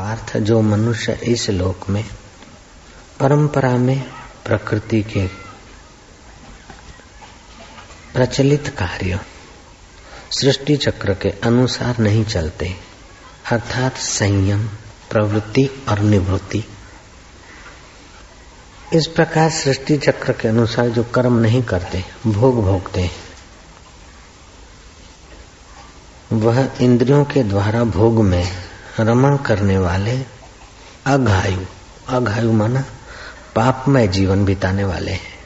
पार्थ जो मनुष्य इस लोक में, परंपरा में, प्रकृति के प्रचलित कार्य, सृष्टि चक्र के अनुसार नहीं चलते, अर्थात संयम, प्रवृत्ति और निवृत्ति। इस प्रकार सृष्टि चक्र के अनुसार जो कर्म नहीं करते, भोग भोगते वह इंद्रियों के द्वारा भोग में रमण करने वाले अघायु। अघायु माना पापमय जीवन बिताने वाले हैं।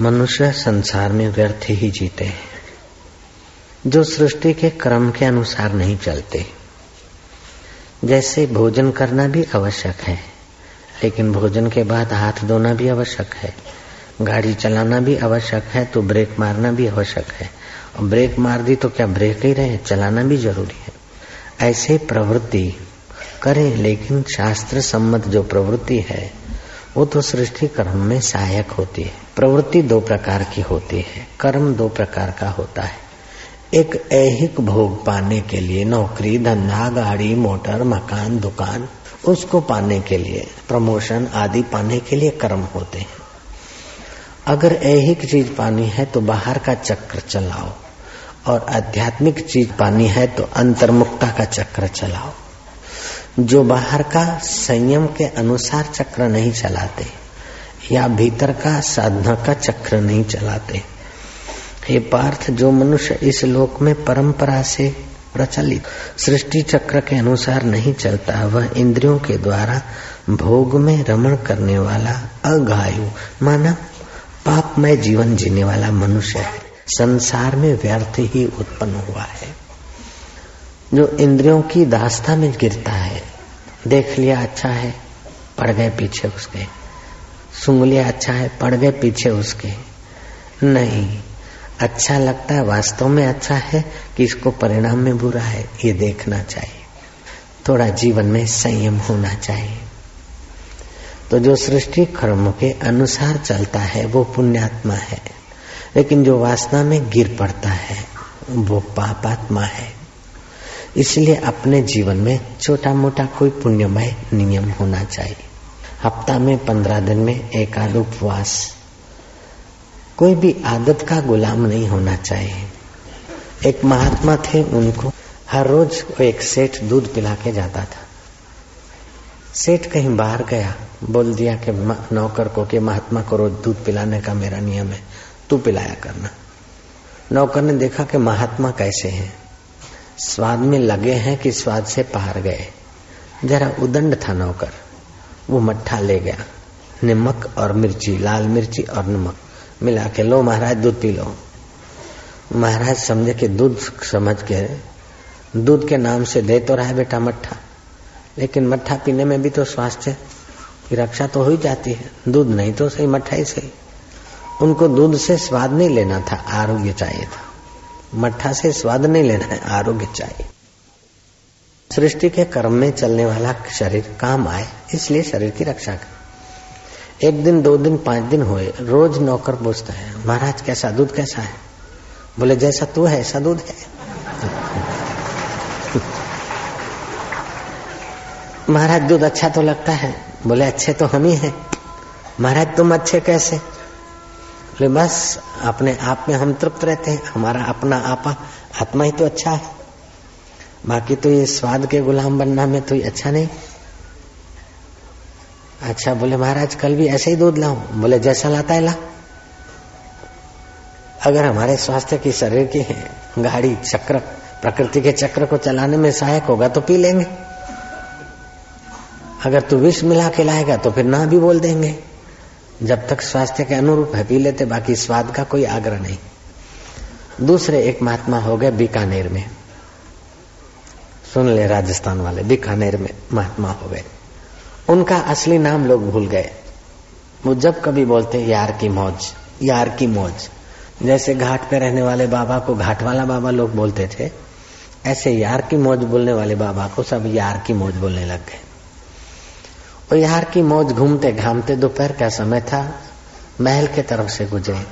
मनुष्य संसार में व्यर्थ ही जीते हैं। जो सृष्टि के क्रम के अनुसार नहीं चलते। जैसे भोजन करना भी आवश्यक है, लेकिन भोजन के बाद हाथ धोना भी आवश्यक है। गाड़ी चलाना भी आवश्यक है तो ब्रेक मारना भी आवश्यक है। और ब्रेक मार दी तो क्या ब्रेक ही रहे? चलाना भी ज़रूरी है। ऐसे प्रवृत्ति करे, लेकिन शास्त्र सम्मत जो प्रवृत्ति है, वो तो सृष्टि कर्म में सहायक होती है। प्रवृत्ति दो प्रकार की होती है। कर्म दो प्रकार का होता है। एक ऐहिक भोग पाने के लिए नौकरी, धंधा, गाड़ी, मोटर, मकान, दुकान, उसको पाने के लिए, प्रमोशन आदि पाने के लिए कर्म होते हैं। अगर ऐहिक चीज़ पानी है तो बाहर का चक्र चलाओ। और आध्यात्मिक चीज़ पानी है तो अंतर्मुक्ता का चक्र चलाओ। जो बाहर का संयम के अनुसार चक्र नहीं चलाते, या भीतर का साधना का चक्र नहीं चलाते, ये पार्थ जो मनुष्य इस लोक में परंपरा से प्रचलित, सृष्टि चक्र के अनुसार नहीं चलता, वह इंद्रियों के द्वारा भोग में रमण करने वाला अघायु, माना पापमय जीवन जीने वाला मनुष्य है। संसार में व्यर्थ ही उत्पन्न हुआ है। जो इंद्रियों की दास्ता में गिरता है, देख लिया अच्छा है, पड़ गए पीछे उसके। सुंग लिया अच्छा है, पड़ गए पीछे उसके। नहीं अच्छा लगता है, वास्तव में अच्छा है कि इसको परिणाम में बुरा है, ये देखना चाहिए। थोड़ा जीवन में संयम होना चाहिए। तो जो सृष्टि कर्म के अनुसार चलता है, वो पुण्यात्मा है। लेकिन जो वासना में गिर पड़ता है, वो पापात्मा है। इसलिए अपने जीवन में छोटा मोटा कोई पुण्यमय नियम होना चाहिए। हफ़्ता में पंद्रह दिन में एक आध उपवास। कोई भी आदत का गुलाम नहीं होना चाहिए। एक महात्मा थे, उनको हर रोज एक सेठ दूध पिला के जाता था। सेठ कहीं बाहर गया, बोल दिया कि नौकर को कि महात्मा को रोज दूध पिलाने का मेरा नियम है। तू पिलाया करना। नौकर ने देखा कि महात्मा कैसे हैं। स्वाद में लगे हैं कि स्वाद से पार गए। जरा उदंड था नौकर। वो मट्ठा ले गया। नमक और मिर्ची, लाल मिर्ची और नमक। मिला के, लो महाराज, दूध पी लो। महाराज समझे कि दूध समझ के, दूध के नाम से दे तो रहा है बेटा मट्ठा। लेकिन मट्ठा पीने में भी तो स्वास्थ्य की रक्षा तो हो ही जाती है। दूध नहीं तो सही, मट्ठा ही सही। उनको दूध से स्वाद नहीं लेना था, आरोग्य चाहिए था। मट्ठा से स्वाद नहीं लेना है, आरोग्य चाहिए। सृष्टि के कर्म में चलने वाला शरीर काम आए, इसलिए शरीर की रक्षा कर। एक दिन, दो दिन, पाँच दिन हुए, रोज नौकर पूछता है, महाराज, कैसा दूध कैसा है? बोले, जैसा तू है, ऐसा दूध है। महाराज, दूध अच्छा तो लगता है? बोले, अच्छे तो हम ही हैं। महाराज, तुम अच्छे कैसे? बोले बस, अपने आप में हम तृप्त रहते हैं, हमारा अपना आपा, आत्मा ही तो अच्छा है। बाकी तो ये स्वाद के गुलाम बनना में तो ये अच्छा नहीं। अच्छा बोले महाराज, कल भी ऐसे ही दूध लाऊं? बोले, जैसा लाता है ला। अगर हमारे स्वास्थ्य की, शरीर की गाड़ी, चक्र, प्रकृति के चक्र को चलाने में सहायक होगा तो पी लेंगे। अगर तू विष मिला के लाएगा तो फिर ना भी बोल देंगे। जब तक स्वास्थ्य के अनुरूप है, पी लेते, बाकी स्वाद का कोई आग्रह नहीं। दूसरे एक महात्मा हो गए बीकानेर में। सुन ले, राजस्थान वाले, बीकानेर में महात्मा हो गए। उनका असली नाम लोग भूल गए। वो जब कभी बोलते, यार की मौज, यार की मौज। जैसे घाट पे रहने वाले बाबा को, घाट वाला बाबा लोग बोलते थे, ऐसे यार की मौज बोलने वाले बाबा को सब यार की मौज बोलने लग गए। और यार की मौज घूमते घामते दोपहर का समय था। महल के तरफ़ से गुजरे।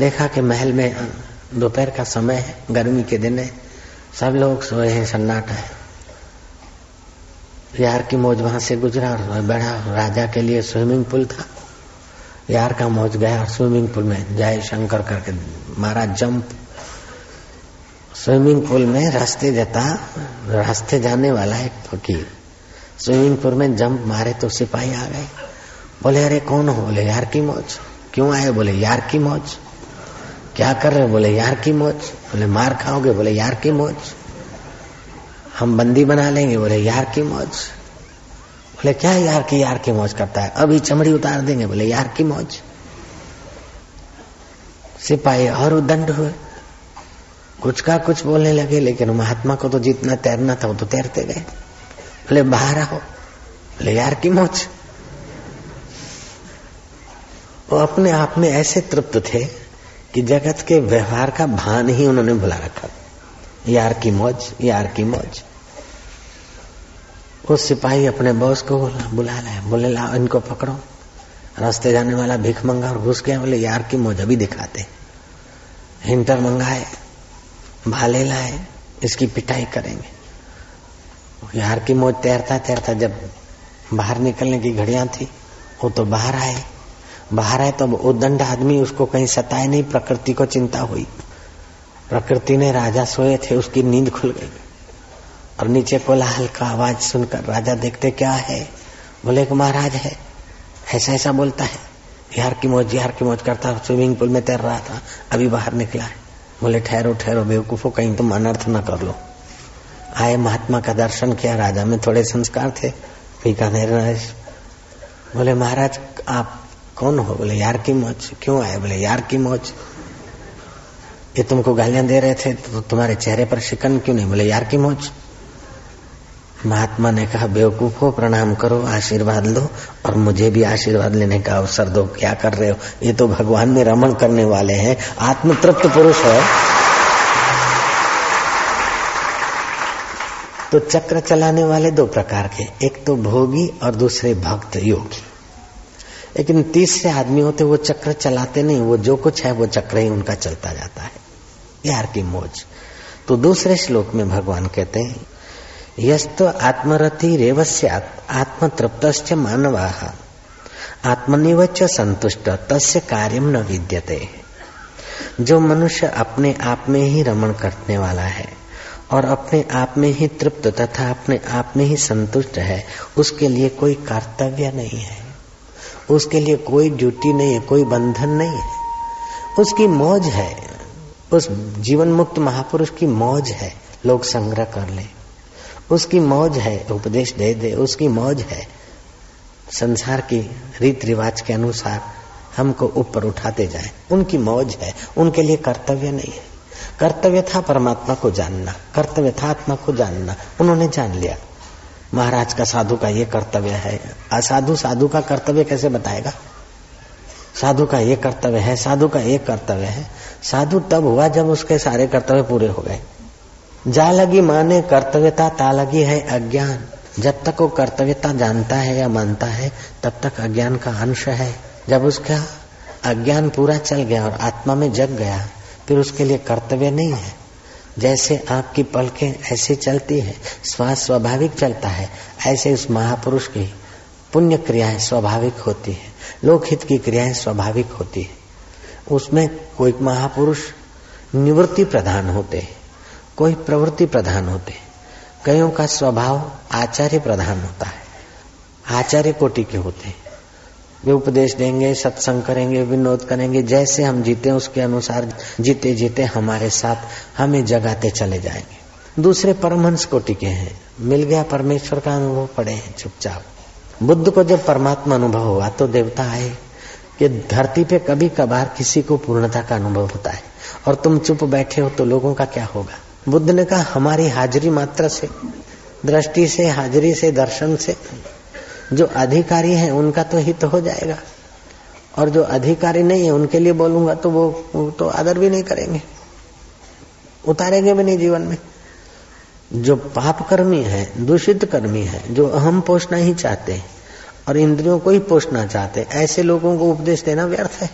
देखा कि महल में दोपहर का समय है, गर्मी के दिन है। सब लोग सोए हैं, सन्नाटा है। यार की मौज वहाँ से गुजरा और बड़ा राजा के लिए स्विमिंग पूल था। यार का मौज गया और स्विमिंग पूल में जय शंकर करके मारा जंप। स्विमिंग पूल में रास्ते जाता रास्ते जाने वाला एक फकीर। स्विमिंग पूल में जंप मारे तो सिपाही आ गए। बोले, अरे, कौन हो? बोले, यार की मौज। क्यों आए? बोले, यार की मौज। क्या कर रहे बोले, यार की मौज। बोले, मार खाओगे? बोले, यार की मौज। हम बंदी बना लेंगे। बोले, यार की मौज। बोले, क्या यार की यार की मौज करता है? अभी चमड़ी उतार देंगे। बोले, यार की मौज। सिपाही और उदंड हुए। कुछ का कुछ बोलने लगे, लेकिन महात्मा को तो जितना तैरना था, वो तो तैरते गए। बोले बाहर आओ बोले यार की मौज। वो अपने आप में ऐसे तृप्त थे कि जगत के व्यवहार का भान ही उन्होंने भुला रखा यार की मौज, यार की मौज। वो सिपाही अपने बॉस को बोला, बुला लाया बोले ला इनको पकड़ो। रास्ते जाने वाला भीख मंगा और घुस गया, बोले, यार की मौज, अभी दिखाते। हिंटर मंगाए, भाले लाए, इसकी पिटाई करेंगे। यार की मौज तैरता तैरता जब बाहर निकलने की घड़ियाँ थी, वो तो बाहर आए। बाहर आए तो वो दंड आदमी उसको कहीं सताए नहीं, प्रकृति को चिंता हुई। प्रकृति ने राजा सोए थे, उसकी नींद खुल गई। और नीचे कोलाहल का आवाज़ सुनकर राजा देखते, क्या है? बोले कि महाराज है। ऐसा ऐसा बोलता है। यार की मौज यार की मौज करता, स्विमिंग पूल में तैर रहा था। अभी बाहर निकला है। बोले, ठहरो ठहरो, बेवकूफो, कहीं तुम अनर्थ न कर लो। आए महात्मा का दर्शन किया, राजा में थोड़े संस्कार थे बीकानेर बोले, महाराज, आप कौन हो? बोले, यार की मौज, क्यों आए? बोले, यार की मौज। ये तुमको गालियाँ दे रहे थे तो तुम्हारे चेहरे पर शिकन क्यों नहीं? बोले, यार की मौज। महात्मा ने कहा, बेवकूफो प्रणाम करो, आशीर्वाद लो, और मुझे भी आशीर्वाद लेने का अवसर दो। क्या कर रहे हो? ये तो भगवान में रमण करने वाले हैं। आत्म तृप्त पुरुष है। तो चक्र चलाने वाले दो प्रकार के, एक तो भोगी और दूसरे भक्त योगी। लेकिन तीसरे आदमी होते, वो चक्र चलाते नहीं, वो जो कुछ है, वो चक्र ही उनका चलता जाता है। यार की मौज। तो दूसरे श्लोक में भगवान कहते हैं, यस्तो आत्मरति रेवस्यात आत्मतृप्त मानवा। आत्मनिव संतुष्ट, तस्य कार्यम न विद्यते। जो मनुष्य अपने आप में ही रमण करने वाला है और अपने आप में ही तृप्त तथा अपने आप में ही संतुष्ट है। उसके लिए कोई कर्तव्य नहीं है। उसके लिए कोई ड्यूटी नहीं है, कोई बंधन नहीं है। उसकी मौज है। उस जीवन मुक्त महापुरुष की मौज है। लोग संग्रह कर ले। उसकी मौज है, उपदेश दे दे। उसकी मौज है। संसार की रीत रिवाज के अनुसार हमको ऊपर उठाते जाए। उनकी मौज है। उनके लिए कर्तव्य नहीं है। कर्तव्य था परमात्मा को जानना, कर्तव्य था आत्मा को जानना, उन्होंने जान लिया। महाराज का साधु का ये कर्तव्य है। असाधु साधु का कर्तव्य कैसे बताएगा? साधु का ये कर्तव्य है, साधु का ये कर्तव्य है। साधु तब हुआ जब उसके सारे कर्तव्य पूरे हो गए। जा लगी माने कर्तव्यता, ता लगी है अज्ञान। जब तक वो कर्तव्यता जानता है या मानता है, तब तक अज्ञान का अंश है। जब उसका अज्ञान पूरा चल गया और आत्मा में जग गया फिर उसके लिए कर्तव्य नहीं है। जैसे आपकी पलकें ऐसे चलती है, श्वास स्वाभाविक चलता है, ऐसे उस महापुरुष की पुण्य क्रियाएँ स्वाभाविक होती है, लोकहित की क्रियाएँ स्वाभाविक होती है। उसमें कोई महापुरुष निवृत्ति प्रधान होते हैं, कोई प्रवृत्ति प्रधान होते हैं। कईयों का स्वभाव आचार्य प्रधान होता है, आचार्य कोटि के होते वे उपदेश देंगे, सत्संग करेंगे, विनोद करेंगे, जैसे हम जीते उसके अनुसार जीते जीते हमारे साथ हमें जगाते चले जाएँगे। दूसरे परमहंस को टिके हैं। मिल गया परमेश्वर का अनुभव, पड़े हैं चुपचाप। बुद्ध को जब परमात्मा अनुभव हुआ तो देवता आए कि धरती पे कभी कभार किसी को पूर्णता का अनुभव होता है। और तुम चुप बैठे हो तो लोगों का क्या होगा? बुद्ध ने कहा, हमारी हाजिरी मात्र से, दृष्टि से, हाजिरी से, दर्शन से जो अधिकारी है उनका तो हित हो जाएगा। और जो अधिकारी नहीं है उनके लिए बोलूँगा तो वो, तो आदर भी नहीं करेंगे। उतारेंगे भी नहीं जीवन में। जो पाप कर्मी है दूषित कर्मी है जो अहम पोषना ही चाहते हैं और इंद्रियों को ही पोषना चाहते ऐसे लोगों को उपदेश देना व्यर्थ है।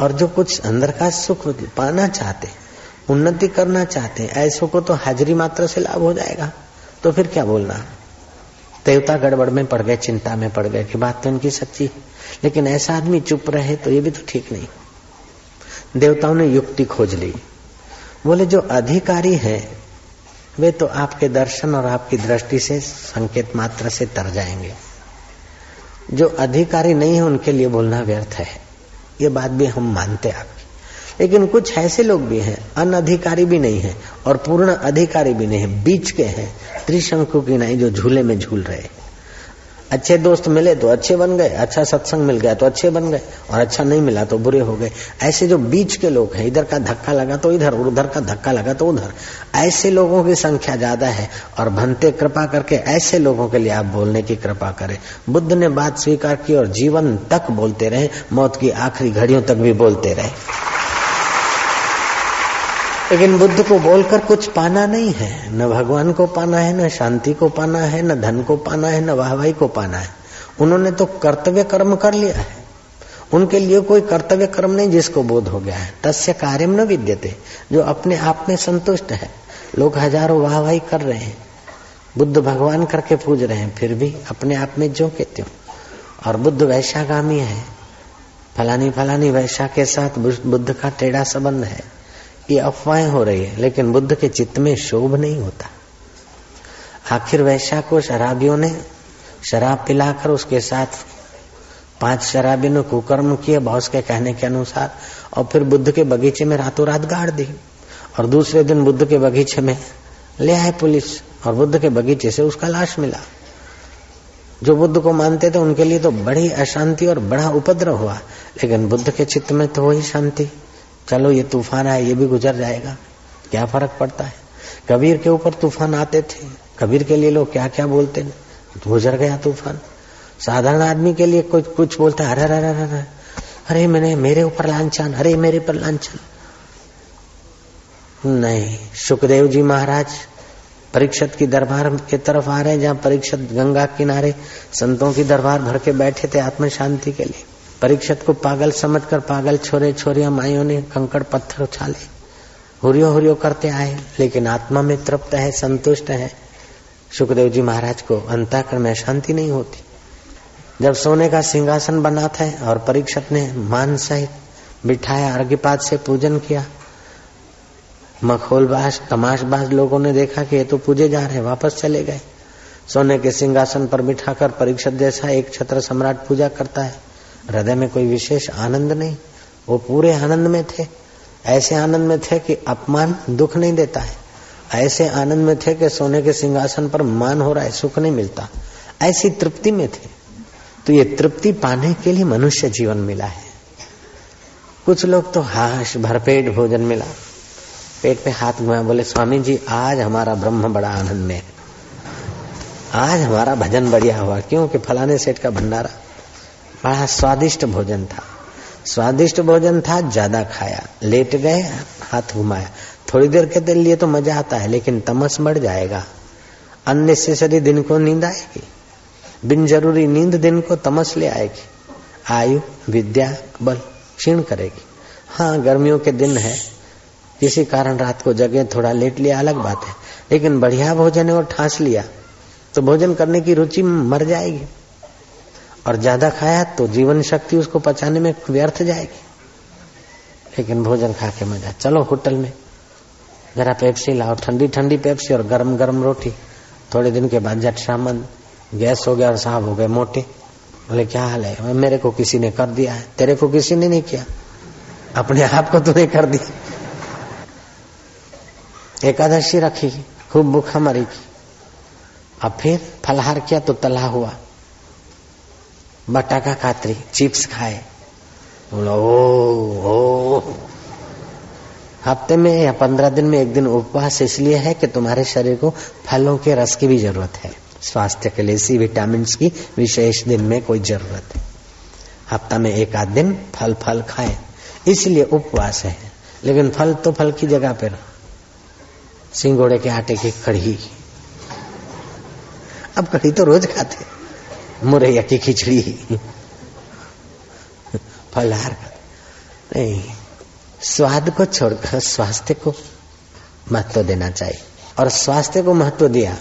और जो कुछ अंदर का सुख पाना चाहते उन्नति करना चाहते ऐसों को तो हाजिरी मात्र से लाभ हो जाएगा। तो फिर क्या बोलना? देवता गड़बड़ में पड़ गए, चिंता में पड़ गए कि बात तो इनकी सच्ची है। लेकिन ऐसा आदमी चुप रहे तो ये भी तो ठीक नहीं। देवताओं ने युक्ति खोज ली। बोले, जो अधिकारी है, वे तो आपके दर्शन और आपकी दृष्टि से संकेत मात्र से तर जाएँगे। जो अधिकारी नहीं है, उनके लिए बोलना व्यर्थ है। ये बात भी हम मानते आपकी लेकिन कुछ ऐसे लोग भी हैं, अनधिकारी भी नहीं है और पूर्ण अधिकारी भी नहीं है, बीच के हैं त्रिशंकु की नहीं जो झूले में झूल रहे अच्छे दोस्त मिले तो अच्छे बन गए अच्छा सत्संग मिल गया तो अच्छे बन गए और अच्छा नहीं मिला तो बुरे हो गए। ऐसे जो बीच के लोग हैं, इधर का धक्का लगा तो इधर उधर का धक्का लगा तो उधर। ऐसे लोगों की संख्या ज़्यादा है और भनते कृपा करके ऐसे लोगों के लिए आप बोलने की कृपा करें। बुद्ध ने बात स्वीकार की और जीवन तक बोलते रहे, मौत की आखिरी घड़ियों तक भी बोलते रहे। लेकिन बुद्ध को बोलकर कुछ पाना नहीं है। न भगवान को पाना है, न शांति को पाना है, न धन को पाना है, न वाहवाही को पाना है। उन्होंने तो कर्तव्य कर्म कर लिया है। उनके लिए कोई कर्तव्य कर्म नहीं जिसको बोध हो गया है। तस्य कार्यम न विद्यते, जो अपने आप में संतुष्ट है। लोग हज़ारों वाहवाही कर रहे हैं। बुद्ध भगवान करके पूज रहे हैं, फिर भी अपने आप में जो के त्यों। और बुद्ध वैशागामी है। फलानी फलानी वैशा के साथ बुद्ध का टेढ़ा संबंध है। ये अफवाहें हो रही है, लेकिन बुद्ध के चित्त में शोभ नहीं होता। आखिर वैशा को शराबियों ने शराब पिलाकर उसके साथ पाँच शराबी ने कुकर्म किए, बॉस के कहने के अनुसार, और फिर बुद्ध के बगीचे में रातों रात गाड़ दी। और दूसरे दिन बुद्ध के बगीचे में ले आए पुलिस, और बुद्ध के बगीचे से उसका लाश मिला। जो बुद्ध को मानते थे, उनके लिए तो बड़ी अशांति और बड़ा उपद्रव हुआ, लेकिन बुद्ध के चित्त में तो वही शांति। चलो ये तूफ़ान आया ये भी गुजर जाएगा। क्या फ़र्क पड़ता है? कबीर के ऊपर तूफ़ान आते थे। कबीर के लिए लोग क्या क्या बोलते गुजर गया तूफ़ान। साधारण आदमी के लिए कुछ कुछ बोलता है, अरे अरे अरे अरे मैंने, मेरे ऊपर लांछन, अरे, मेरे पर लांछन। नहीं सुखदेव जी महाराज परीक्षत की दरबार के तरफ़ आ रहे हैं, जहाँ परीक्षत गंगा किनारे संतों की दरबार भर के बैठे थे आत्म शांति के लिए। परीक्षित को पागल समझकर पागल छोरे छोरिया माइयों ने कंकड़ पत्थर उछाले। हुरियो हुरियो करते आए, लेकिन आत्मा में तृप्त है, संतुष्ट है। सुखदेव जी महाराज को अंताकर में शांति नहीं होती। जब सोने का सिंहासन बना था और परीक्षक ने मान सहित बिठाया अर्घ्यपात से पूजन किया, मखोलबाज तमाशबाज लोगों ने देखा कि ये तो पूजे जा रहे वापस चले गए। सोने के सिंहासन पर बिठाकर परीक्षक जैसा एक छत्र सम्राट पूजा करता है। हृदय में कोई विशेष आनंद नहीं। वो पूरे आनंद में थे। ऐसे आनंद में थे कि अपमान दुख नहीं देता है। ऐसे आनंद में थे कि सोने के सिंहासन पर मान हो रहा है, सुख नहीं मिलता। ऐसी तृप्ति में थे। तो ये तृप्ति पाने के लिए मनुष्य जीवन मिला है। कुछ लोग तो हाश, भरपेट भोजन मिला। पेट पे हाथ घुमा बोले स्वामी जी आज हमारा ब्रह्म बड़ा आनंद में आज हमारा भजन बढ़िया हुआ। क्योंकि फलाने सेठ का भंडारा बड़ा स्वादिष्ट भोजन था। स्वादिष्ट भोजन था, ज़्यादा खाया। लेट गए, हाथ घुमाया। थोड़ी देर के लिए तो मज़ा आता है, लेकिन तमस बढ़ जाएगा। अननेसेसरी दिन को नींद आएगी। बिन ज़रूरी नींद दिन को तमस ले आएगी। आयु, विद्या, बल, क्षीण करेगी। हाँ गर्मियों के दिन है। किसी कारण रात को जगे थोड़ा लेट लिया, अलग बात है। लेकिन बढ़िया भोजन है और ठास लिया। तो भोजन करने की रुचि मर जाएगी। और ज़्यादा खाया तो जीवन शक्ति उसको पचाने में व्यर्थ जाएगी। लेकिन भोजन खा के मज़ा। चलो होटल में। जरा पेप्सी लाओ, ठंडी ठंडी पेप्सी और गरम गरम रोटी। थोड़े दिन के बाद जट शामन गैस हो गया और साहब हो गए मोटे। बोले, क्या हाल है? मेरे को किसी ने कर दिया है। तेरे को किसी ने नहीं किया। अपने आप को तूने कर दिया। एकादशी रखी, खूब भूखा मरी। की अब फिर फलहार किया तो तला हुआ। बटाका खातरी, चिप्स खाए। बोला, ओ हफ़्ते में या पंद्रह दिन में एक दिन उपवास इसलिए है कि तुम्हारे शरीर को फलों के रस की भी ज़रूरत है। स्वास्थ्य के लिए सी विटामिन की विशेष दिन में कोई ज़रूरत है। हफ़्ता में एक आध दिन फल फल खाए। इसलिए उपवास है। लेकिन फल तो फल की जगह पर सिंगोड़े के आटे की कढ़ी। अब कढ़ी तो रोज खाते मुरैया की खिचड़ी। फलहार। नहीं, स्वाद को छोड़कर स्वास्थ्य को महत्व देना चाहिए। और स्वास्थ्य को महत्व दिया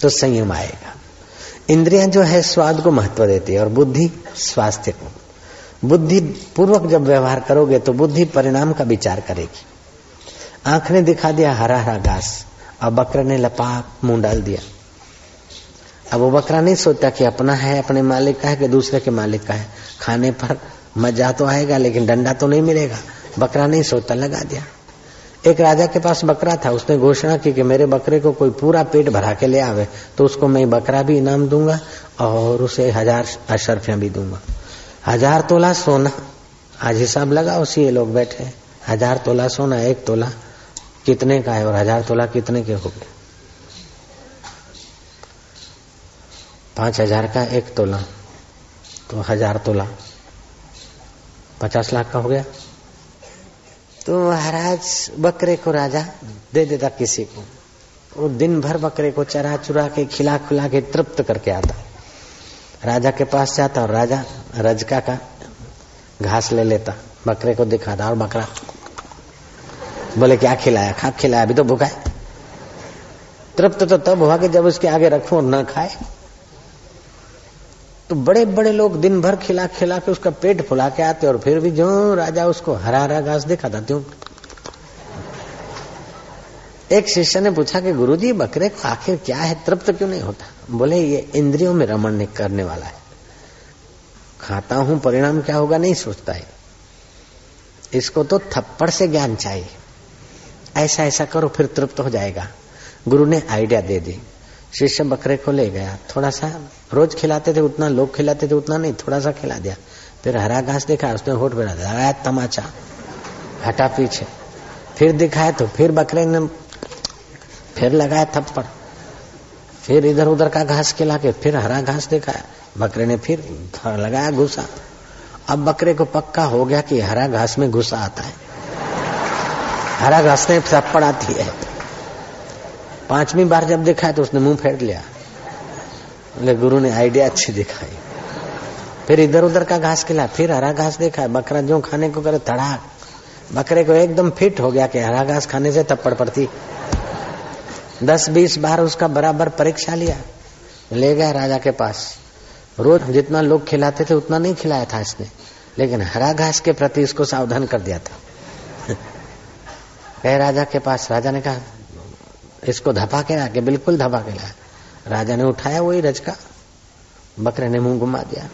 तो संयम आएगा। इंद्रियाँ जो है, स्वाद को महत्व देती है और बुद्धि स्वास्थ्य को। बुद्धि पूर्वक जब व्यवहार करोगे तो बुद्धि परिणाम का विचार करेगी। आँख ने दिखा दिया हरा हरा घास और बकरे ने लपाक मुँह डाल दिया। अब बकरा नहीं सोचता कि अपना है, अपने मालिक का है कि दूसरे के मालिक का है। खाने पर मज़ा तो आएगा, लेकिन डंडा तो नहीं मिलेगा। बकरा नहीं सोचता, लगा दिया। एक राजा के पास बकरा था, उसने घोषणा की कि मेरे बकरे को कोई पूरा पेट भरा के ले आवे तो उसको मैं बकरा भी इनाम दूँगा और उसे हज़ार अशरफियाँ भी दूँगा। हज़ार तोला सोना, आज हिसाब लगा उसी ये लोग बैठे हज़ार तोला सोना, एक तोला कितने का है और हज़ार तोला कितने के हो गए? पाँच हज़ार का एक तोला। तो हज़ार तोला। पचास लाख का हो गया। तो महाराज, बकरे को राजा दे देता किसी को। वो दिन भर बकरे को चरा चुरा के खिला खुला के तृप्त करके आता। राजा के पास जाता और राजा रजका का घास ले लेता। बकरे को दिखाता और बकरा बोले, क्या खिलाया? खा खिलाया? अभी तो भूखा है। तृप्त तो तब हुआ कि जब उसके आगे रखू और न खाए। तो बड़े बड़े लोग दिन भर खिला खिला के उसका पेट फुला के आते और फिर भी जो राजा उसको हरा हरा घास दिखाता त्यों। एक शिष्य ने पूछा कि गुरुजी, बकरे को आखिर क्या है? तृप्त क्यों नहीं होता? बोले, ये इंद्रियों में रमण करने वाला है। खाता हूँ, परिणाम क्या होगा? नहीं सोचता है। इसको तो थप्पड़ से ज्ञान चाहिए। ऐसा ऐसा करो, फिर तृप्त हो जाएगा। गुरु ने आइडिया दे दी। शिष्य बकरे को ले गया। थोड़ा सा रोज खिलाते थे, उतना लोग खिलाते थे, उतना नहीं, थोड़ा सा खिला दिया। फिर हरा घास देखा, उसने होठ पे लगाया तमाचा, हटा पीछे। फिर दिखाया तो फिर बकरे ने फिर लगाया थप्पड़। फिर इधर उधर का घास खिला के फिर हरा घास दिखाया बकरे ने फिर लगाया घुसा। अब बकरे को पक्का हो गया कि हरा घास में घुसा आता है। हरा घास में थप्पड़ आती है। पांचवी बार जब दिखाया तो उसने मुँह फेर लिया। बोले, गुरु ने आइडिया अच्छी दिखाई। फिर इधर उधर का घास खिला, फिर हरा घास देखा, बकरा जो खाने को करे, तड़ाक। बकरे को एकदम फिट हो गया कि हरा घास खाने से थप्पड़ पड़ती। दस बीस बार उसका बराबर परीक्षा लिया। ले गया राजा के पास। रोज जितना लोग खिलाते थे, उतना नहीं खिलाया था इसने। लेकिन हरा घास के प्रति इसको सावधान कर दिया था। गए राजा के पास, राजा ने कहा, इसको धपा के आके बिल्कुल धपा के लाया। राजा ने उठाया वही रजका बकरे ने मुँह घुमा दिया।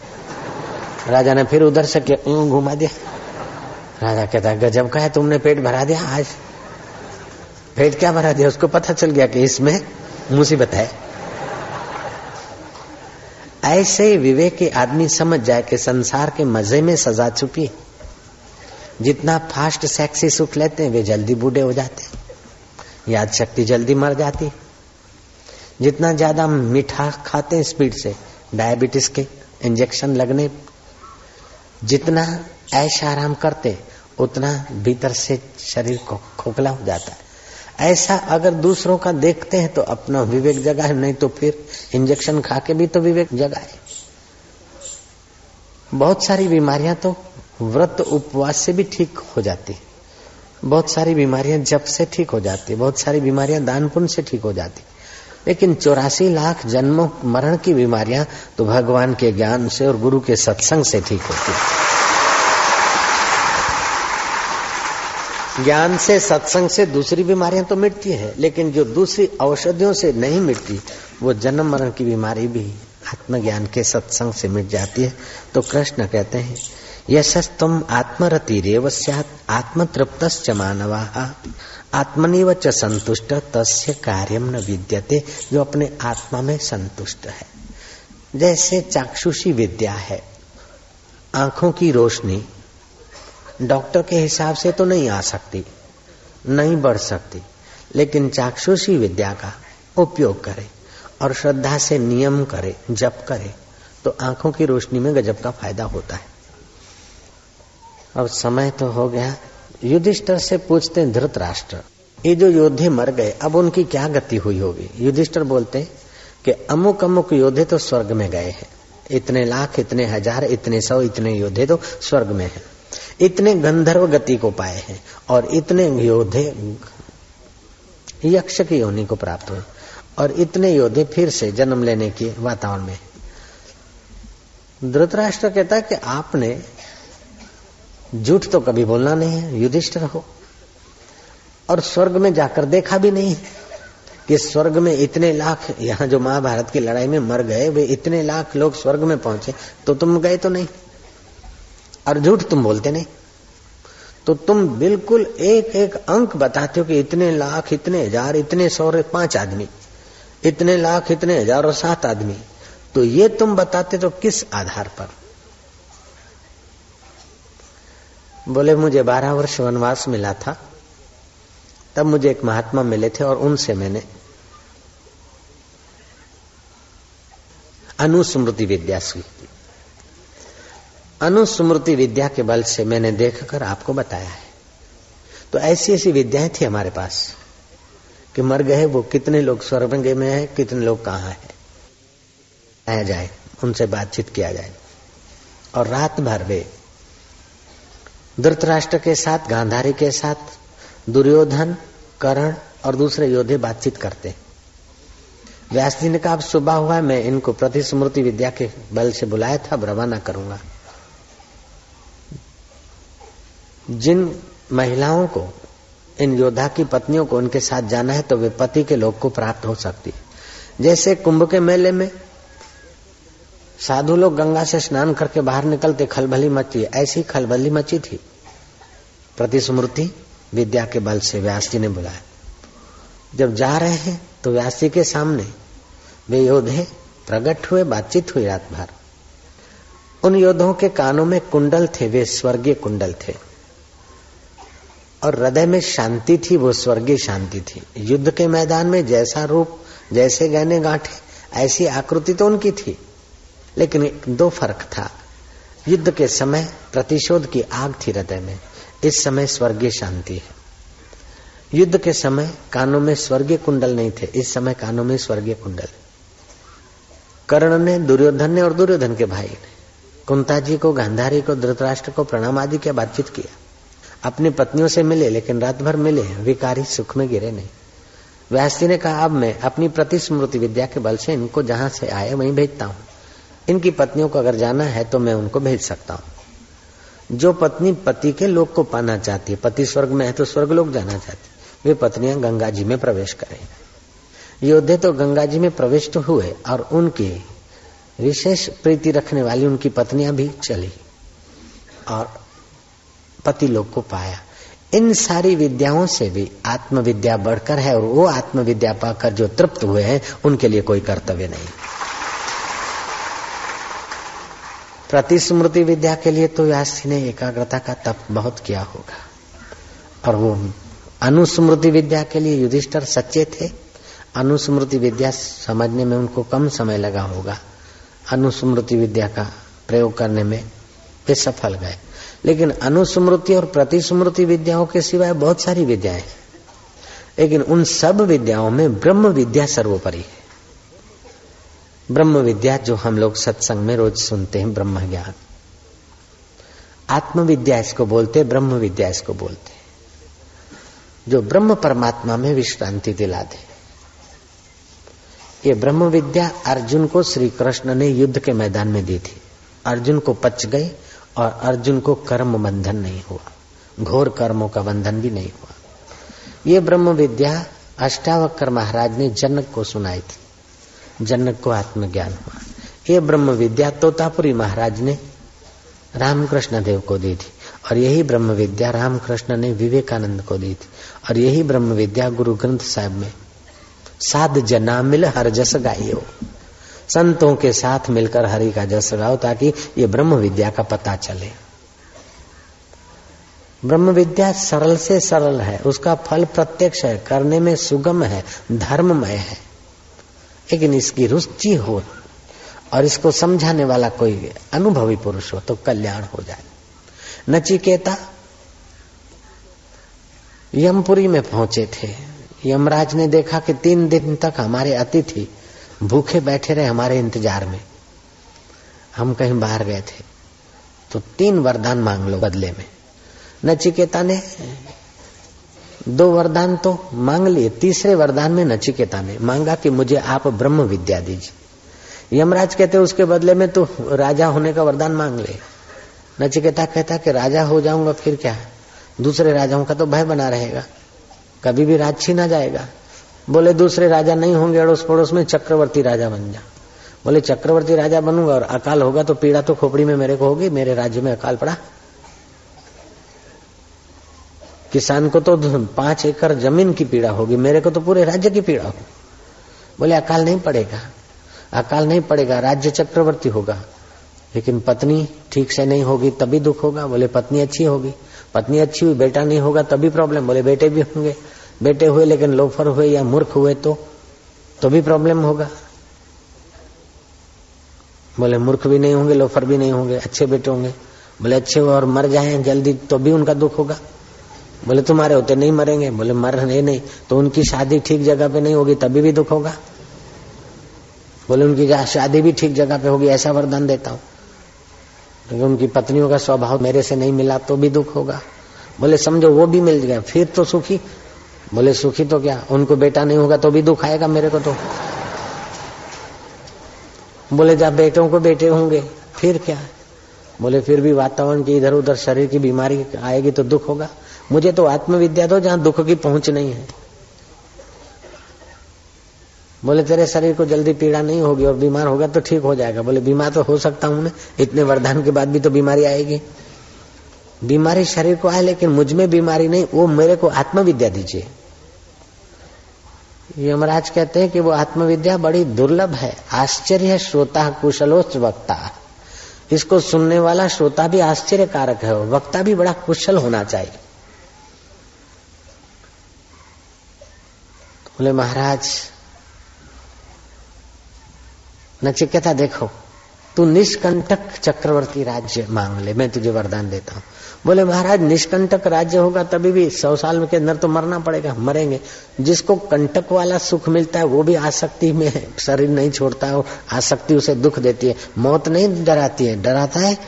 राजा ने फिर उधर से घुमा दिया। राजा कहता, गजब का है, तुमने पेट भरा दिया आज। पेट क्या भरा दिया? उसको पता चल गया कि इसमें मुसीबत है। ऐसे ही विवेक के आदमी समझ जाए कि संसार के मज़े में सजा छुपी जितना फास्ट सेक्सी सुख लेते हैं, वे जल्दी बूढ़े हो जाते याद शक्ति जल्दी मर जाती जितना ज़्यादा मीठा खाते हैं स्पीड से डायबिटीज़ के इंजेक्शन लगने, जितना ऐसा आराम करते, उतना भीतर से शरीर को खोखला हो जाता है। ऐसा अगर दूसरों का देखते हैं तो अपना विवेक जगा है नहीं तो फिर इंजेक्शन खा के भी तो विवेक जगा है बहुत सारी बीमारियाँ तो व्रत उपवास से भी ठीक हो जाती बहुत सारी बीमारियाँ जब से ठीक हो जाती बहुत सारी बीमारियाँ दान पुण्य से ठीक हो जाती लेकिन चौरासी लाख जन्मों, मरण की बीमारियाँ तो भगवान के ज्ञान से और गुरु के सत्संग से ठीक होती ज्ञान से, सत्संग से दूसरी बीमारियाँ तो मिटती है, लेकिन जो दूसरी औषधियों से नहीं मिटती, वो जन्म, मरण की बीमारी भी आत्मज्ञान के सत्संग से मिट जाती है। तो कृष्ण कहते हैं यशस्तम आत्मरतिरेव सैत आत्मतृप्त मानवा। आत्मनिव च संतुष्ट तस्य कार्यम न विद्यते, जो अपने आत्मा में संतुष्ट है। जैसे चाक्षुषी विद्या है, आँखों की रोशनी डॉक्टर के हिसाब से तो नहीं आ सकती, नहीं बढ़ सकती, लेकिन चाक्षुषी विद्या का उपयोग करे और श्रद्धा से नियम करे, जप करे तो आँखों की रोशनी में गजब का फ़ायदा होता है। अब समय तो हो गया। युधिष्ठर से पूछते हैं धृतराष्ट्र, ये जो योद्धे मर गए, अब उनकी क्या गति हुई होगी? युधिष्ठर बोलते कि अमुक अमुक योद्धे तो स्वर्ग में गए हैं। इतने लाख, इतने हज़ार, इतने सौ, इतने योद्धे तो स्वर्ग में हैं। इतने गंधर्व गति को पाए हैं और इतने योद्धे यक्ष की योनि को प्राप्त हुए और इतने योद्धे फिर से जन्म लेने के वातावरण में धृतराष्ट्र कहता है कि आपने झूठ तो कभी बोलना नहीं है, युधिष्ठिर हो। और स्वर्ग में जाकर देखा भी नहीं कि स्वर्ग में इतने लाख, यहाँ जो महाभारत की लड़ाई में मर गए, वे इतने लाख लोग स्वर्ग में पहुँचे तो तुम गए तो नहीं। और झूठ तुम बोलते नहीं। तो तुम बिल्कुल एक एक अंक बताते हो कि इतने लाख, इतने हज़ार, इतने सौ पाँच आदमी, इतने लाख, इतने हज़ार और सात आदमी। तो ये तुम बताते तो किस आधार पर? बोले, मुझे बारह वर्ष वनवास मिला था। तब मुझे एक महात्मा मिले थे और उनसे मैंने अनुस्मृति विद्या सीखी। अनुस्मृति विद्या के बल से मैंने देखकर आपको बताया है। तो ऐसी ऐसी विद्याएँ थी हमारे पास कि मर गए, वो कितने लोग स्वर्ग में है, कितने लोग कहाँ है। आया जाए, उनसे बातचीत किया जाए। और रात भर वे धृतराष्ट्र के साथ, गांधारी के साथ, दुर्योधन, करण और दूसरे योद्धे बातचीत करते। व्यास जी ने कहा, अब सुबह हुआ मैं इनको प्रतिस्मृति विद्या के बल से बुलाया था रवाना करूँगा। जिन महिलाओं को, इन योद्धा की पत्नियों को उनके साथ जाना है तो वे पति के लोग को प्राप्त हो सकती है। जैसे कुंभ के मेले में साधु लोग गंगा से स्नान करके बाहर निकलते, खलबली मची। ऐसी खलबली मची थी। प्रतिस्मृति विद्या के बल से व्यास जी ने बुलाया। जब जा रहे हैं तो व्यास जी के सामने वे योद्धे प्रकट हुए, बातचीत हुई रात भर। उन योद्धों के कानों में कुंडल थे, वे स्वर्गीय कुंडल थे। और हृदय में शांति थी, वो स्वर्गीय शांति थी। युद्ध के मैदान में जैसा रूप, जैसे गहने गांठे, ऐसी आकृति तो उनकी थी। लेकिन दो फ़र्क था। युद्ध के समय प्रतिशोध की आग थी हृदय में। इस समय स्वर्गीय शांति है। युद्ध के समय कानों में स्वर्गीय कुंडल नहीं थे। इस समय कानों में स्वर्गीय कुंडल। कर्ण ने दुर्योधन ने और दुर्योधन के भाई ने कुंता जी को, गांधारी को, धृतराष्ट्र को प्रणाम आदि किया, बातचीत किया। अपनी पत्नियों से मिले, लेकिन रात भर मिले, विकारी सुख में गिरे नहीं। व्यास जी ने कहा, अब मैं अपनी प्रतिस्मृति विद्या के बल से इनको जहाँ से आए, वहीं भेजता हूँ। इनकी पत्नियों को अगर जाना है तो मैं उनको भेज सकता हूँ। जो पत्नी पति के लोग को पाना चाहती है, पति स्वर्ग में है तो स्वर्ग लोग जाना चाहती वे पत्नियाँ गंगा जी में प्रवेश करें। योद्धे तो गंगा जी में प्रविष्ट हुए और उनकी विशेष प्रीति रखने वाली उनकी पत्नियाँ भी चली और पति लोग को पाया। इन सारी विद्याओं से भी आत्मविद्या बढ़कर है और वो आत्मविद्या पाकर जो तृप्त हुए हैं, उनके लिए कोई कर्तव्य नहीं। प्रतिस्मृति विद्या के लिए तो व्यास ने एकाग्रता का तप बहुत किया होगा। और वो अनुस्मृति विद्या के लिए युधिष्ठर सच्चे थे। अनुस्मृति विद्या समझने में उनको कम समय लगा होगा। अनुस्मृति विद्या का प्रयोग करने में वे सफल गए। लेकिन अनुस्मृति और प्रतिस्मृति विद्याओं के सिवाय बहुत सारी विद्याएँ लेकिन उन सब विद्याओं में ब्रह्म विद्या सर्वोपरि है। ब्रह्म विद्या जो हम लोग सत्संग में रोज सुनते हैं ब्रह्म ज्ञान आत्म विद्या इसको बोलते ब्रह्म विद्या इसको बोलते जो ब्रह्म परमात्मा में विश्रांति दिला दे। ये ब्रह्म विद्या अर्जुन को श्री कृष्ण ने युद्ध के मैदान में दी थी। अर्जुन को पच गई और अर्जुन को कर्म बंधन नहीं हुआ। घोर कर्मों का बंधन भी नहीं हुआ। ये ब्रह्म विद्या अष्टावक्र महाराज ने जनक को सुनाई थी। जनक को आत्मज्ञान हुआ। ये ब्रह्म विद्या तोतापुरी महाराज ने रामकृष्ण देव को दी थी और यही ब्रह्म विद्या रामकृष्ण ने विवेकानंद को दी थी और यही ब्रह्म विद्या गुरु ग्रंथ साहब में साध जना मिल हर जस गाइयो। संतों के साथ मिलकर हरि का जस गाओ ताकि ये ब्रह्म विद्या का पता चले। ब्रह्म विद्या सरल से सरल है, उसका फल प्रत्यक्ष है, करने में सुगम है, धर्ममय है। लेकिन इसकी रुचि हो और इसको समझाने वाला कोई अनुभवी पुरुष हो तो कल्याण हो जाए। नचिकेता, यमपुरी में पहुँचे थे। यमराज ने देखा कि तीन दिन तक हमारे अतिथि भूखे बैठे रहे हमारे इंतज़ार में। हम कहीं बाहर गए थे तो तीन वरदान मांग लो बदले में। नचिकेता ने दो वरदान तो मांग लिए, तीसरे वरदान में नचिकेता ने मांगा कि मुझे आप ब्रह्म विद्या दीजिए। यमराज कहते, उसके बदले में तो राजा होने का वरदान मांग ले। नचिकेता कहता कि, राजा हो जाऊँगा, फिर क्या? दूसरे राजाओं का तो भय बना रहेगा। कभी भी राज छीना जाएगा। बोले, दूसरे राजा नहीं होंगे अड़ोस पड़ोस में चक्रवर्ती राजा बन जा। बोले, चक्रवर्ती राजा बनूँगा और अकाल होगा तो पीड़ा तो खोपड़ी में मेरे को होगी, मेरे राज्य में अकाल पड़ा। किसान को तो पाँच एकड़ ज़मीन की पीड़ा होगी, मेरे को तो पूरे राज्य की पीड़ा होगी। बोले, अकाल नहीं पड़ेगा। अकाल नहीं पड़ेगा, राज्य चक्रवर्ती होगा। लेकिन पत्नी ठीक से नहीं होगी, तभी दुख होगा। बोले, पत्नी अच्छी होगी। पत्नी अच्छी हुई, बेटा नहीं होगा, तभी प्रॉब्लम बोले, बेटे भी होंगे। बेटे हुए लेकिन लोफर हुए या मूर्ख हुए तो तो भी प्रॉब्लम होगा। बोले, मूर्ख भी नहीं होंगे, लोफर भी नहीं होंगे, अच्छे बेटे होंगे। बोले, अच्छे हुए और मर जाए जल्दी तो भी उनका दुख होगा। बोले, तुम्हारे होते नहीं मरेंगे. बोले मर नहीं नहीं तो उनकी शादी ठीक जगह पे नहीं होगी, तभी भी दुख होगा. बोले, उनकी शादी भी ठीक जगह पे होगी, ऐसा वरदान देता हूँ. क्योंकि उनकी पत्नियों का स्वभाव मेरे से नहीं मिला तो भी दुख होगा। बोले, समझो, वो भी मिल गया, फिर तो सुखी. बोले, सुखी तो क्या? उनको बेटा नहीं होगा तो भी दुख आएगा मेरे को तो. बोले, जब बेटों को बेटे होंगे, फिर क्या? बोले, फिर भी वातावरण की इधर उधर शरीर की बीमारी आएगी तो दुख होगा। मुझे तो आत्मविद्या दो, जहाँ दुख की पहुँच नहीं है। बोले, तेरे शरीर को जल्दी पीड़ा नहीं होगी और बीमार होगा तो ठीक हो जाएगा। बोले, बीमार तो हो सकता हूँ ना। इतने वरदान के बाद भी तो बीमारी आएगी। बीमारी शरीर को आए, लेकिन मुझमें बीमारी नहीं, वो मेरे को आत्मविद्या दीजिए। यमराज कहते हैं कि वो आत्मविद्या बड़ी दुर्लभ है। आश्चर्य श्रोता कुशलोच वक्ता इसको सुनने वाला श्रोता भी आश्चर्य कारक है, वक्ता भी बड़ा कुशल होना चाहिए। बोले, महाराज, नचिकेता देखो, तू निष्कंटक चक्रवर्ती राज्य मांग ले, मैं तुझे वरदान देता हूँ। बोले, महाराज, निष्कंटक राज्य होगा, तभी भी सौ साल के अंदर तो मरना पड़ेगा, मरेंगे। जिसको कंटक वाला सुख मिलता है, वो भी आसक्ति में शरीर नहीं छोड़ता है, आसक्ति उसे दुख देती है। मौत नहीं डराती है, डराता है,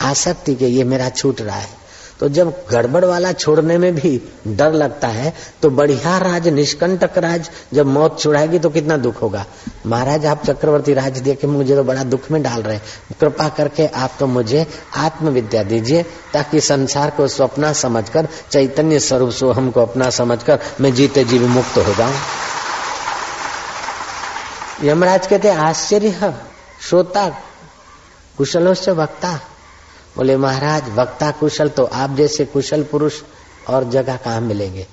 आसक्ति के, ये मेरा छूट रहा है। तो जब गड़बड़ वाला छोड़ने में भी डर लगता है तो बढ़िया राज, निष्कंटक राज, जब मौत छुड़ाएगी तो कितना दुख होगा। महाराज, आप चक्रवर्ती राज देखे, मुझे तो बड़ा दुख में डाल रहे कृपा करके आप तो मुझे आत्मविद्या दीजिए, ताकि संसार को स्वप्ना समझकर, चैतन्य स्वरूप सोहम को अपना समझकर, मैं जीते जीव मुक्त हो जाऊँ। यमराज कहते आश्चर्य, श्रोता, कुशलों से वक्ता। बोले, महाराज, वक्ता कुशल तो आप जैसे कुशल पुरुष और जगह कहाँ मिलेंगे?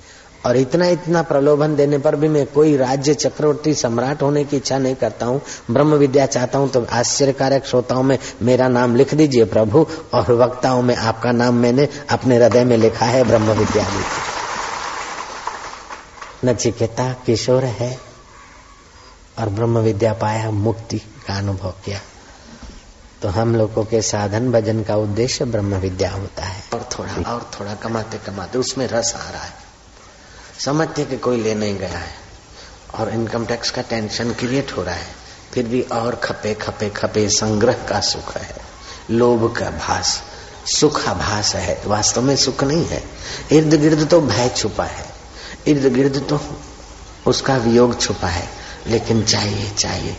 और इतना इतना प्रलोभन देने पर भी मैं कोई राज्य चक्रवर्ती सम्राट होने की इच्छा नहीं करता हूँ। ब्रह्म विद्या चाहता हूँ तो आश्चर्यकारक श्रोताओं में मेरा नाम लिख दीजिए प्रभु और वक्ताओं में आपका नाम मैंने अपने हृदय में लिखा है, ब्रह्म विद्या नचिकेता किशोर है और ब्रह्म विद्या पाया मुक्ति का अनुभव किया। तो हम लोगों के साधन भजन का उद्देश्य ब्रह्म विद्या होता है। और थोड़ा और थोड़ा कमाते कमाते, उसमें रस आ रहा है। समझते कि कोई ले नहीं गया है। और इनकम टैक्स का टेंशन क्रिएट हो रहा है। फिर भी और खपे खपे खपे संग्रह का सुख है। लोभ का भास, सुख आभास है। वास्तव में सुख नहीं है। इर्द गिर्द तो भय छुपा है। इर्द गिर्द तो उसका वियोग छुपा है। लेकिन चाहिए चाहिए।